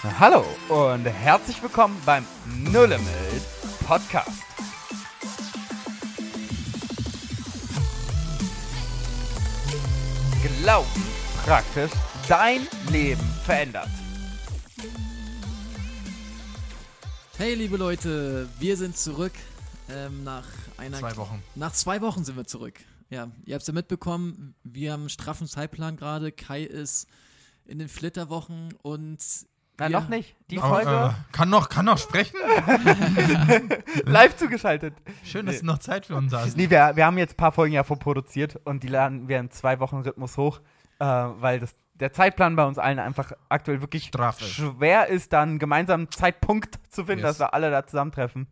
Hallo und herzlich willkommen beim Nullemeld Podcast. Glauben praktisch dein Leben verändert. Hey liebe Leute, wir sind zurück ähm, nach einer Zwei Wochen. Nach zwei Wochen sind wir zurück. Ja, ihr habt es ja mitbekommen, wir haben einen straffen Zeitplan gerade. Kai ist in den Flitterwochen und Na, Ja. noch nicht. Die Oh, Folge äh, kann noch, kann noch sprechen? live zugeschaltet. Schön, dass du noch Zeit für uns hast. Nee, wir, wir haben jetzt ein paar Folgen ja vorproduziert und die laden wir in zwei Wochen Rhythmus hoch, äh, weil das, der Zeitplan bei uns allen einfach aktuell wirklich Straff ist. schwer ist, dann einen gemeinsamen Zeitpunkt zu finden, Yes. dass wir alle da zusammentreffen.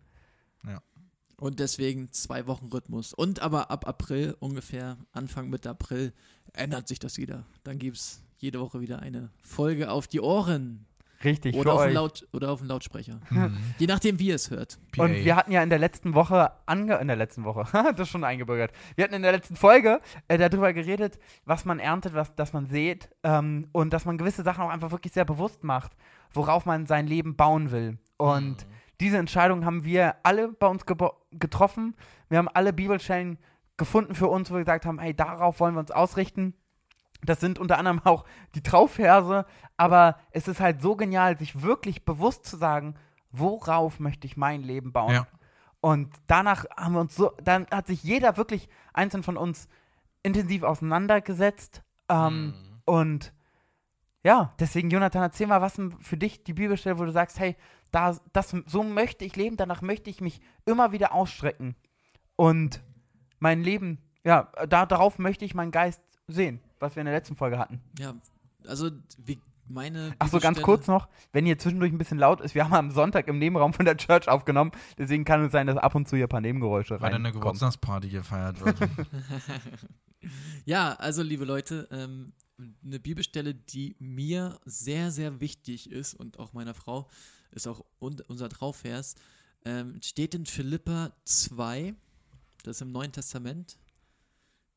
Und deswegen zwei Wochen Rhythmus. Und aber ab April, ungefähr Anfang Mitte April, ändert sich das wieder. Dann gibt es jede Woche wieder eine Folge auf die Ohren. Richtig, Oder auf. Laut oder auf den Lautsprecher. Mhm. Je nachdem, wie ihr es hört. PA. Und wir hatten ja in der letzten Woche, ange in der letzten Woche, das ist schon eingebürgert, wir hatten in der letzten Folge äh, darüber geredet, was man erntet, was, dass man sät ähm, und dass man gewisse Sachen auch einfach wirklich sehr bewusst macht, worauf man sein Leben bauen will. Und Mhm. diese Entscheidung haben wir alle bei uns getroffen. Wir haben alle Bibelstellen gefunden für uns, wo wir gesagt haben, hey, darauf wollen wir uns ausrichten. Das sind unter anderem auch die Traufverse, aber es ist halt so genial, sich wirklich bewusst zu sagen, worauf möchte ich mein Leben bauen. Ja. Und danach haben wir uns so, dann hat sich jeder wirklich einzeln von uns intensiv auseinandergesetzt. Ähm, Und ja, deswegen, Jonathan, erzähl mal, was für dich die Bibelstelle, wo du sagst, hey, da, das, so möchte ich leben, danach möchte ich mich immer wieder ausstrecken. Und mein Leben, ja, da, darauf möchte ich meinen Geist sehen, was wir in der letzten Folge hatten. Ja, also wie meine. Ach so, ganz kurz noch, wenn hier zwischendurch ein bisschen laut ist, wir haben am Sonntag im Nebenraum von der Church aufgenommen, deswegen kann es sein, dass ab und zu hier ein paar Nebengeräusche Weil dann eine. Geburtstagsparty gefeiert wird. Ja, also liebe Leute, ähm, eine Bibelstelle, die mir sehr, sehr wichtig ist und auch meiner Frau, ist auch un unser Trauvers, ähm, steht in Philippa 2, das ist im Neuen Testament,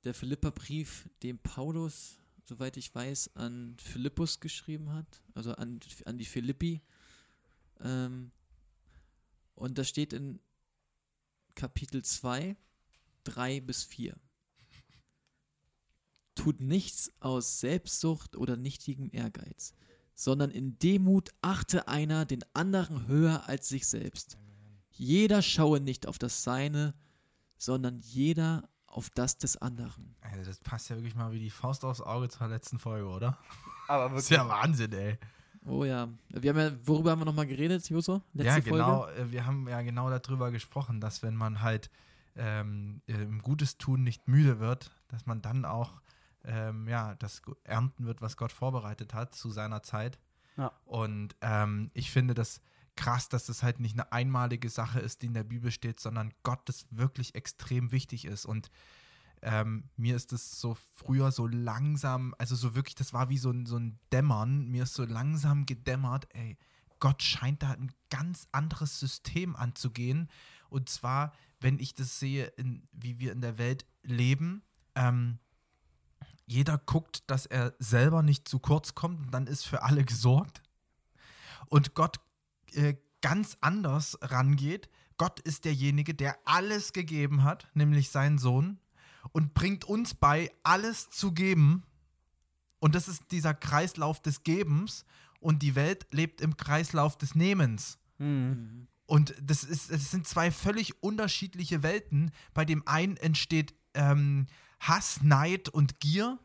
der Philippa-Brief, den Paulus, soweit ich weiß, an Philippus geschrieben hat, also an, an die Philippi. Ähm, und das steht in Kapitel 2, 3 bis 4 tut nichts aus Selbstsucht oder nichtigem Ehrgeiz, sondern in Demut achte einer den anderen höher als sich selbst. Jeder schaue nicht auf das Seine, sondern jeder auf das des anderen. Alter, das passt ja wirklich mal wie die Faust aufs Auge zur letzten Folge, oder? Aber Das ist wirklich, ja Wahnsinn, ey. Oh ja, wir haben ja, worüber haben wir nochmal geredet, Joso? Letzte ja, Folge? genau. äh, Wir haben ja genau darüber gesprochen, dass wenn man halt ähm, äh, im Gutes tun nicht müde wird, dass man dann auch ähm, ja, das ernten wird, was Gott vorbereitet hat zu seiner Zeit. Ja. Und ähm, ich finde das krass, dass das halt nicht eine einmalige Sache ist, die in der Bibel steht, sondern Gott das wirklich extrem wichtig ist. Und ähm, mir ist das so früher so langsam, also so wirklich, das war wie so ein, so ein Dämmern. Mir ist so langsam gedämmert, ey, Gott scheint da ein ganz anderes System anzugehen. Und zwar, wenn ich das sehe, in, wie wir in der Welt leben, ähm, jeder guckt, dass er selber nicht zu kurz kommt und dann ist für alle gesorgt. Und Gott äh, ganz anders rangeht. Gott ist derjenige, der alles gegeben hat, nämlich seinen Sohn, und bringt uns bei, alles zu geben. Und das ist dieser Kreislauf des Gebens und die Welt lebt im Kreislauf des Nehmens. Mhm. Und das, ist, es sind zwei völlig unterschiedliche Welten. Bei dem einen entsteht ähm, Hass, Neid und Gier.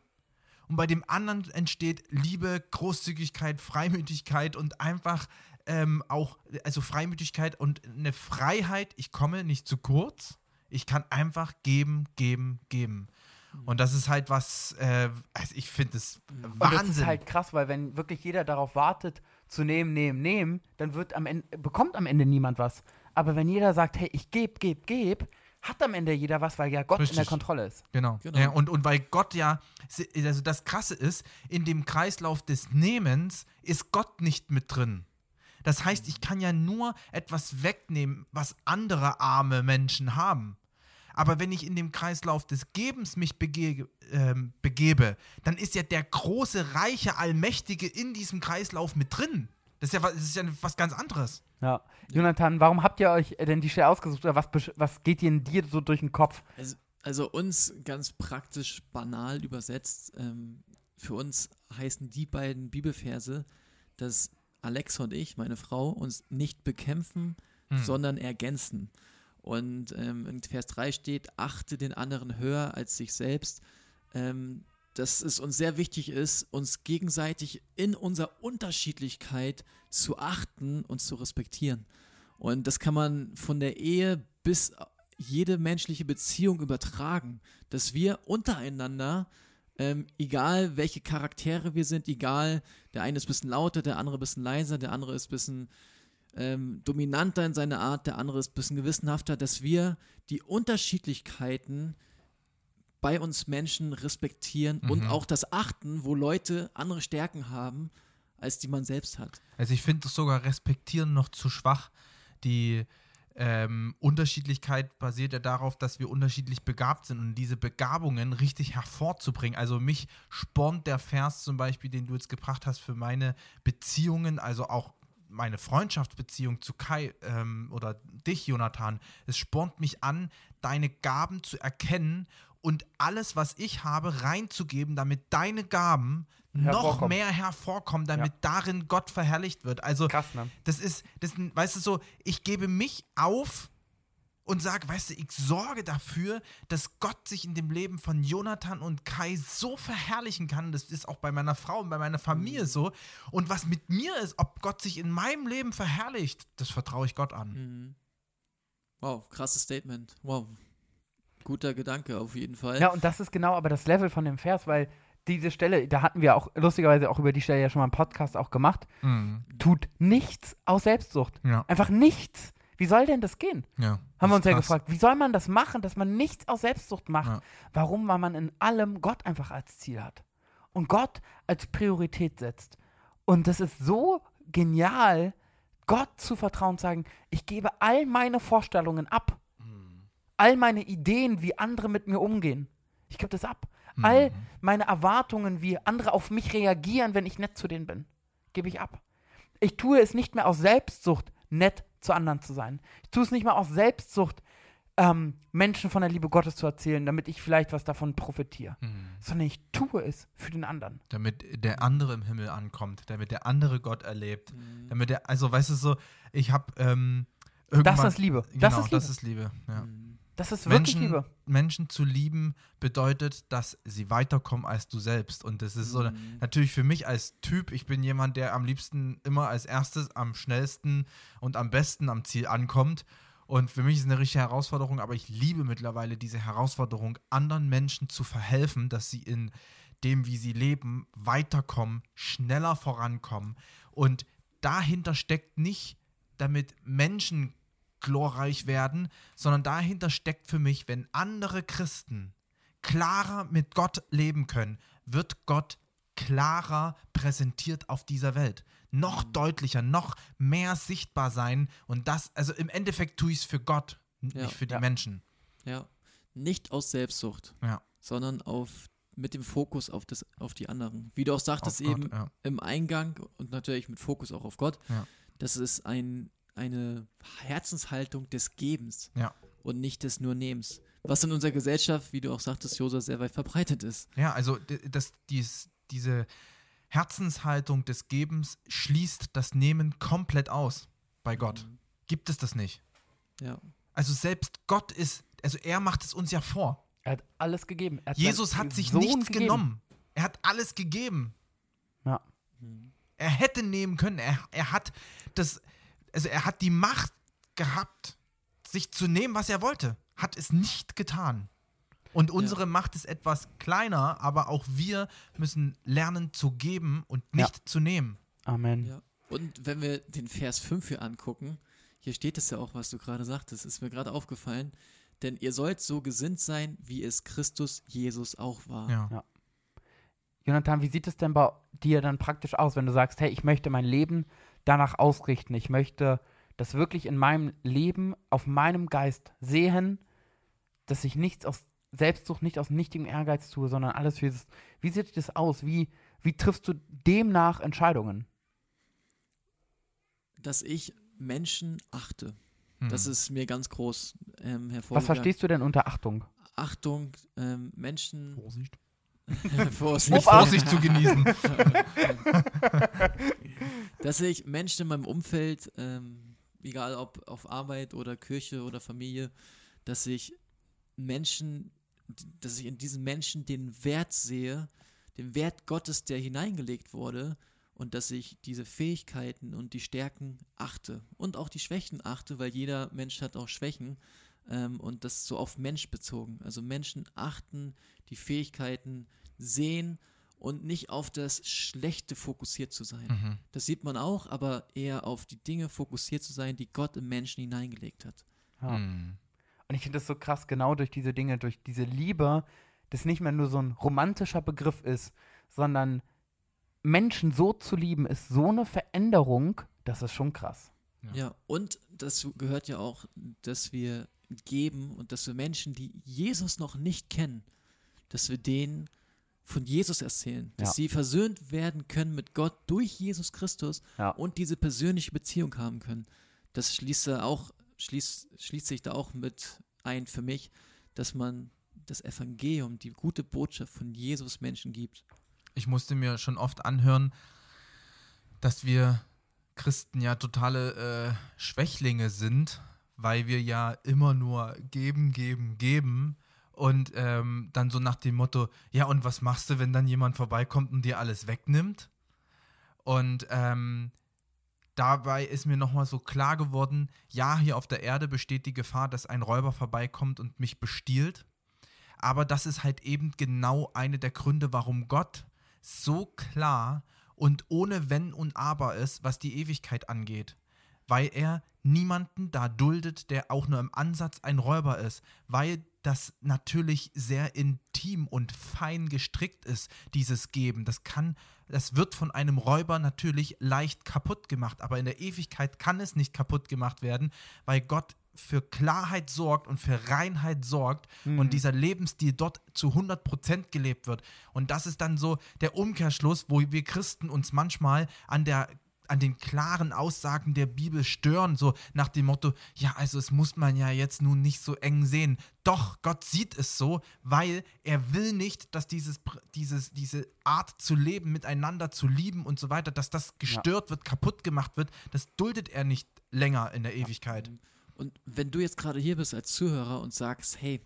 Und bei dem anderen entsteht Liebe, Großzügigkeit, Freimütigkeit und einfach ähm, auch, also Freimütigkeit und eine Freiheit. Ich komme nicht zu kurz. Ich kann einfach geben, geben, geben. Und das ist halt was, äh, also ich finde es Und das Wahnsinn. ist halt krass, weil wenn wirklich jeder darauf wartet, zu nehmen, nehmen, nehmen, dann wird am Ende, bekommt am Ende niemand was. Aber wenn jeder sagt, hey, ich gebe, gebe, gebe, hat am Ende jeder was, weil ja Gott in der Richtig. Kontrolle ist. Genau. Genau. Ja, und, und weil Gott ja, also das Krasse ist, in dem Kreislauf des Nehmens ist Gott nicht mit drin. Das heißt, ich kann ja nur etwas wegnehmen, was andere arme Menschen haben. Aber wenn ich in dem Kreislauf des Gebens mich bege ähm, begebe, dann ist ja der große, reiche, allmächtige in diesem Kreislauf mit drin. Das ist ja, was- das ist ja was ganz anderes. Ja. Jonathan, warum habt ihr euch denn die Stelle ausgesucht oder was, was geht dir in dir so durch den Kopf? Also, also uns ganz praktisch banal übersetzt, ähm, für uns heißen die beiden Bibelverse, dass Alexa und ich, meine Frau, uns nicht bekämpfen, Hm. sondern ergänzen. Und ähm, in Vers 3 steht, achte den anderen höher als sich selbst. Ähm, dass es uns sehr wichtig ist, uns gegenseitig in unserer Unterschiedlichkeit zu achten und zu respektieren. Und das kann man von der Ehe bis jede menschliche Beziehung übertragen, dass wir untereinander, ähm, egal welche Charaktere wir sind, egal, der eine ist ein bisschen lauter, der andere ein bisschen leiser, der andere ist ein bisschen ähm, dominanter in seiner Art, der andere ist ein bisschen gewissenhafter, dass wir die Unterschiedlichkeiten bei uns Menschen respektieren und Mhm. auch das achten, wo Leute andere Stärken haben, als die man selbst hat. Also ich finde sogar respektieren noch zu schwach. Die ähm, Unterschiedlichkeit basiert ja darauf, dass wir unterschiedlich begabt sind und diese Begabungen richtig hervorzubringen. Also mich spornt der Vers zum Beispiel, den du jetzt gebracht hast für meine Beziehungen, also auch meine Freundschaftsbeziehung zu Kai ähm, oder dich, Jonathan. Es spornt mich an, deine Gaben zu erkennen und alles, was ich habe, reinzugeben, damit deine Gaben noch mehr hervorkommen, damit darin Gott verherrlicht wird. Also Krass, ne? das ist, das, weißt du so, ich gebe mich auf und sage, weißt du, ich sorge dafür, dass Gott sich in dem Leben von Jonathan und Kai so verherrlichen kann. Das ist auch bei meiner Frau und bei meiner Familie so. Und was mit mir ist, ob Gott sich in meinem Leben verherrlicht, das vertraue ich Gott an. Mhm. Wow, krasses Statement. Wow. Guter Gedanke auf jeden Fall. Ja, und das ist genau aber das Level von dem Vers, weil diese Stelle, da hatten wir auch lustigerweise auch über die Stelle ja schon mal einen Podcast auch gemacht, Mhm. tut nichts aus Selbstsucht. Ja, Einfach nichts. Wie soll denn das gehen? ja. Haben wir uns Das ja gefragt, wie soll man das machen, dass man nichts aus Selbstsucht macht? Ja. Warum? Weil man in allem Gott einfach als Ziel hat und Gott als Priorität setzt. Und das ist so genial, Gott zu vertrauen, zu sagen, ich gebe all meine Vorstellungen ab, all meine Ideen, wie andere mit mir umgehen. Ich gebe das ab. All meine Erwartungen, wie andere auf mich reagieren, wenn ich nett zu denen bin, gebe ich ab. Ich tue es nicht mehr aus Selbstsucht, nett zu anderen zu sein. Ich tue es nicht mehr aus Selbstsucht, ähm, Menschen von der Liebe Gottes zu erzählen, damit ich vielleicht was davon profitiere. Mhm. Sondern ich tue es für den anderen. Damit der andere im Himmel ankommt, damit der andere Gott erlebt, Mhm. damit der, also weißt du so, ich habe ähm, irgendwann, Das ist Liebe. Genau, Das ist Liebe. das ist Liebe. Ja. Mhm. Das ist wirklich Menschen, Liebe. Menschen zu lieben bedeutet, dass sie weiterkommen als du selbst. Und das ist so Mhm. natürlich für mich als Typ, ich bin jemand, der am liebsten immer als erstes, am schnellsten und am besten am Ziel ankommt. Und für mich ist es eine richtige Herausforderung, aber ich liebe mittlerweile diese Herausforderung, anderen Menschen zu verhelfen, dass sie in dem, wie sie leben, weiterkommen, schneller vorankommen. Und dahinter steckt nicht, damit Menschen glorreich werden, sondern dahinter steckt für mich, wenn andere Christen klarer mit Gott leben können, wird Gott klarer präsentiert auf dieser Welt. Noch deutlicher, noch mehr sichtbar sein. Und das, also im Endeffekt tue ich es für Gott, Ja. nicht für die Ja. Menschen. Ja. Nicht aus Selbstsucht, Ja. sondern auf, mit dem Fokus auf, das, auf die anderen. Wie du auch sagtest, Gott, eben ja. im Eingang und natürlich mit Fokus auch auf Gott, Ja. das ist ein, eine Herzenshaltung des Gebens Ja. und nicht des nur Nehmens. Was in unserer Gesellschaft, wie du auch sagtest, Josa, sehr weit verbreitet ist. Ja, also das, dies, diese Herzenshaltung des Gebens schließt das Nehmen komplett aus bei Gott. Mhm. Gibt es das nicht? Ja. Also selbst Gott ist, also er macht es uns ja vor. Er hat alles gegeben. Hat Jesus hat sich Sohn nichts gegeben. genommen. Er hat alles gegeben. Ja. Mhm. Er hätte nehmen können. Er, er hat das, also er hat die Macht gehabt, sich zu nehmen, was er wollte. Hat es nicht getan. Und unsere Macht ist etwas kleiner, aber auch wir müssen lernen zu geben und nicht zu nehmen. Amen. Ja. Und wenn wir den Vers 5 hier angucken, hier steht es ja auch, was du gerade sagtest, ist mir gerade aufgefallen. Denn ihr sollt so gesinnt sein, wie es Christus Jesus auch war. Ja. Jonathan, wie sieht es denn bei dir dann praktisch aus, wenn du sagst, hey, ich möchte mein Leben danach ausrichten, ich möchte das wirklich in meinem Leben, auf meinem Geist sehen, dass ich nichts aus Selbstsucht, nicht aus nichtigem Ehrgeiz tue, sondern alles für dieses, wie sieht das aus? Wie, wie triffst du demnach Entscheidungen? dass ich Menschen achte. Hm. Das ist mir ganz groß ähm, Was hervorgegangen. verstehst du denn unter Achtung? Achtung, ähm, Menschen. Vorsicht. Vorsicht. Vorsicht zu genießen. dass ich Menschen in meinem Umfeld, ähm, egal ob auf Arbeit oder Kirche oder Familie, dass ich Menschen, dass ich in diesen Menschen den Wert sehe, den Wert Gottes, der hineingelegt wurde und dass ich diese Fähigkeiten und die Stärken achte und auch die Schwächen achte, weil jeder Mensch hat auch Schwächen ähm, und das so auf Mensch bezogen. Also Menschen achten, die Fähigkeiten sehen und nicht auf das Schlechte fokussiert zu sein. Mhm. Das sieht man auch, aber eher auf die Dinge fokussiert zu sein, die Gott im Menschen hineingelegt hat. Ja. Mhm. Und ich finde das so krass, genau durch diese Dinge, durch diese Liebe, das nicht mehr nur so ein romantischer Begriff ist, sondern Menschen so zu lieben, ist so eine Veränderung, das ist schon krass. Ja. Ja, und dazu gehört ja auch, dass wir geben und dass wir Menschen, die Jesus noch nicht kennen, dass wir denen von Jesus erzählen, dass Ja. sie versöhnt werden können mit Gott durch Jesus Christus Ja. und diese persönliche Beziehung haben können. Das schließt da auch, schließt, schließt sich da auch mit ein für mich, dass man das Evangelium, die gute Botschaft von Jesus Menschen gibt. Ich musste mir schon oft anhören, dass wir Christen ja totale äh, Schwächlinge sind, weil wir ja immer nur geben, geben, geben. Und ähm, dann so nach dem Motto, ja, und was machst du, wenn dann jemand vorbeikommt und dir alles wegnimmt? Und ähm, dabei ist mir nochmal so klar geworden, ja, hier auf der Erde besteht die Gefahr, dass ein Räuber vorbeikommt und mich bestiehlt. Aber das ist halt eben genau eine der Gründe, warum Gott so klar und ohne Wenn und Aber ist, was die Ewigkeit angeht. Weil er niemanden da duldet, der auch nur im Ansatz ein Räuber ist. Weil das natürlich sehr intim und fein gestrickt ist, dieses Geben. Das kann, das wird von einem Räuber natürlich leicht kaputt gemacht, aber in der Ewigkeit kann es nicht kaputt gemacht werden, weil Gott für Klarheit sorgt und für Reinheit sorgt und dieser Lebensstil dort zu 100% gelebt wird. Und das ist dann so der Umkehrschluss, wo wir Christen uns manchmal an der an den klaren Aussagen der Bibel stören, so nach dem Motto, ja, also es muss man ja jetzt nun nicht so eng sehen. Doch, Gott sieht es so, weil er will nicht, dass dieses, dieses, diese Art zu leben, miteinander zu lieben und so weiter, dass das gestört wird, kaputt gemacht wird, das duldet er nicht länger in der Ewigkeit. Und wenn du jetzt gerade hier bist als Zuhörer und sagst, hey,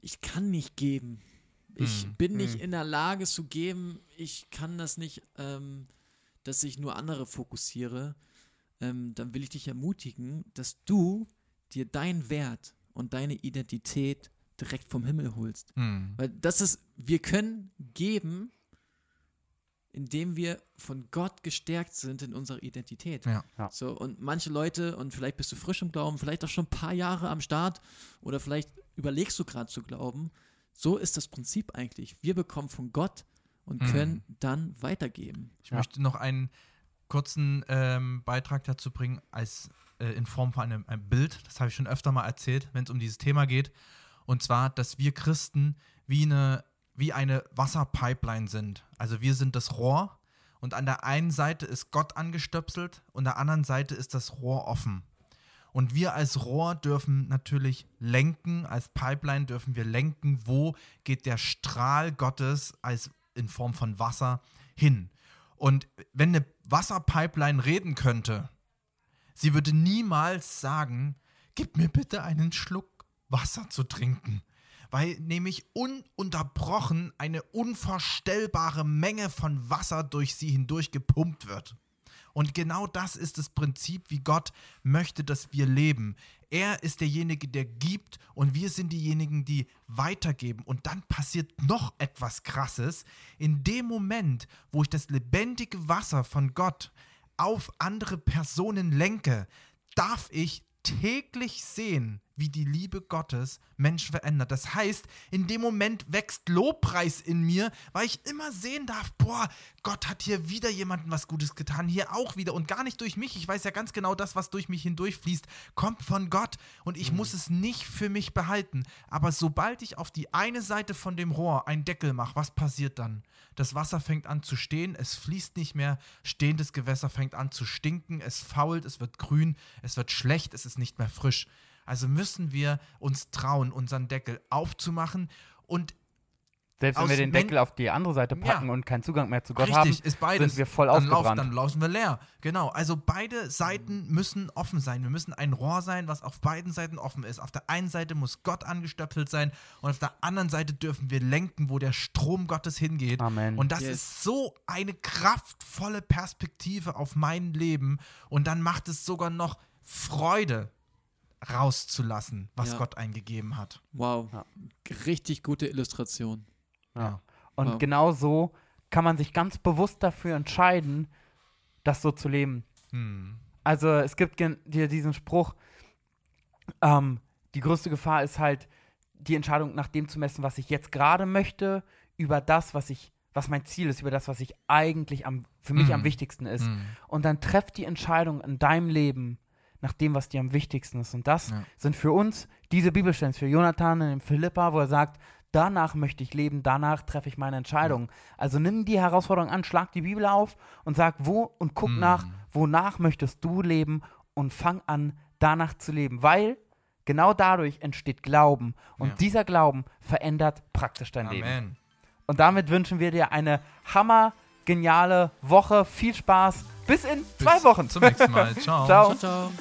ich kann nicht geben, ich Hm. bin nicht in der Lage zu geben, ich kann das nicht, ähm, dass ich nur andere fokussiere, ähm, dann will ich dich ermutigen, dass du dir deinen Wert und deine Identität direkt vom Himmel holst. Hm. Weil das ist, wir können geben, indem wir von Gott gestärkt sind in unserer Identität. Ja. Ja. So, und manche Leute, und vielleicht bist du frisch im Glauben, vielleicht auch schon ein paar Jahre am Start oder vielleicht überlegst du gerade zu glauben, so ist das Prinzip eigentlich. Wir bekommen von Gott und Mhm. können dann weitergeben. Ich Ja. möchte noch einen kurzen ähm, Beitrag dazu bringen, als äh, in Form von einem, einem Bild. Das habe ich schon öfter mal erzählt, wenn es um dieses Thema geht. Und zwar, dass wir Christen wie eine, wie eine Wasserpipeline sind. Also wir sind das Rohr und an der einen Seite ist Gott angestöpselt und an der anderen Seite ist das Rohr offen. Und wir als Rohr dürfen natürlich lenken, als Pipeline dürfen wir lenken, wo geht der Strahl Gottes als in Form von Wasser hin. Und wenn eine Wasserpipeline reden könnte, sie würde niemals sagen, gib mir bitte einen Schluck Wasser zu trinken. Weil nämlich ununterbrochen eine unvorstellbare Menge von Wasser durch sie hindurch gepumpt wird. Und genau das ist das Prinzip, wie Gott möchte, dass wir leben. Er ist derjenige, der gibt und wir sind diejenigen, die weitergeben. Und dann passiert noch etwas Krasses. In dem Moment, wo ich das lebendige Wasser von Gott auf andere Personen lenke, darf ich täglich sehen, wie die Liebe Gottes Menschen verändert. Das heißt, in dem Moment wächst Lobpreis in mir, weil ich immer sehen darf, boah, Gott hat hier wieder jemandem was Gutes getan, hier auch wieder und gar nicht durch mich. Ich weiß ja ganz genau, das, was durch mich hindurchfließt, kommt von Gott und ich muss es nicht für mich behalten. Aber sobald ich auf die eine Seite von dem Rohr einen Deckel mache, was passiert dann? Das Wasser fängt an zu stehen, es fließt nicht mehr, stehendes Gewässer fängt an zu stinken, es fault, es wird grün, es wird schlecht, es ist nicht mehr frisch. Also müssen wir uns trauen, unseren Deckel aufzumachen und Selbst wenn wir den Deckel auf die andere Seite packen Ja. und keinen Zugang mehr zu Gott Richtig, haben, ist beides. sind wir voll dann, lauf, ausgebrannt. dann laufen wir leer. Genau. Also beide Seiten müssen offen sein. Wir müssen ein Rohr sein, was auf beiden Seiten offen ist. Auf der einen Seite muss Gott angestöpselt sein und auf der anderen Seite dürfen wir lenken, wo der Strom Gottes hingeht. Amen. Und das Yes. ist so eine kraftvolle Perspektive auf mein Leben. Und dann macht es sogar noch Freude rauszulassen, was Ja. Gott eingegeben hat. Wow. Ja. Richtig gute Illustration. Ja. Und Wow. genau so kann man sich ganz bewusst dafür entscheiden, das so zu leben. Hm. Also es gibt gen- dir diesen Spruch, ähm, die größte Gefahr ist halt, die Entscheidung nach dem zu messen, was ich jetzt gerade möchte, über das, was ich, was mein Ziel ist, über das, was ich eigentlich am, für mich Mhm. am wichtigsten ist. Hm. Und dann treff die Entscheidung in deinem Leben nach dem, was dir am wichtigsten ist. Und das Ja. sind für uns diese Bibelstellen, für Jonathan in Philippa, wo er sagt, danach möchte ich leben, danach treffe ich meine Entscheidung. Also nimm die Herausforderung an, schlag die Bibel auf und sag, wo und guck Mhm. nach, wonach möchtest du leben und fang an, danach zu leben. Weil genau dadurch entsteht Glauben. Und Ja. dieser Glauben verändert praktisch dein Leben. Amen. Und damit wünschen wir dir eine hammer geniale Woche. Viel Spaß. Bis in zwei Bis Wochen. Zum nächsten Mal. Ciao. Ciao. Ciao, ciao.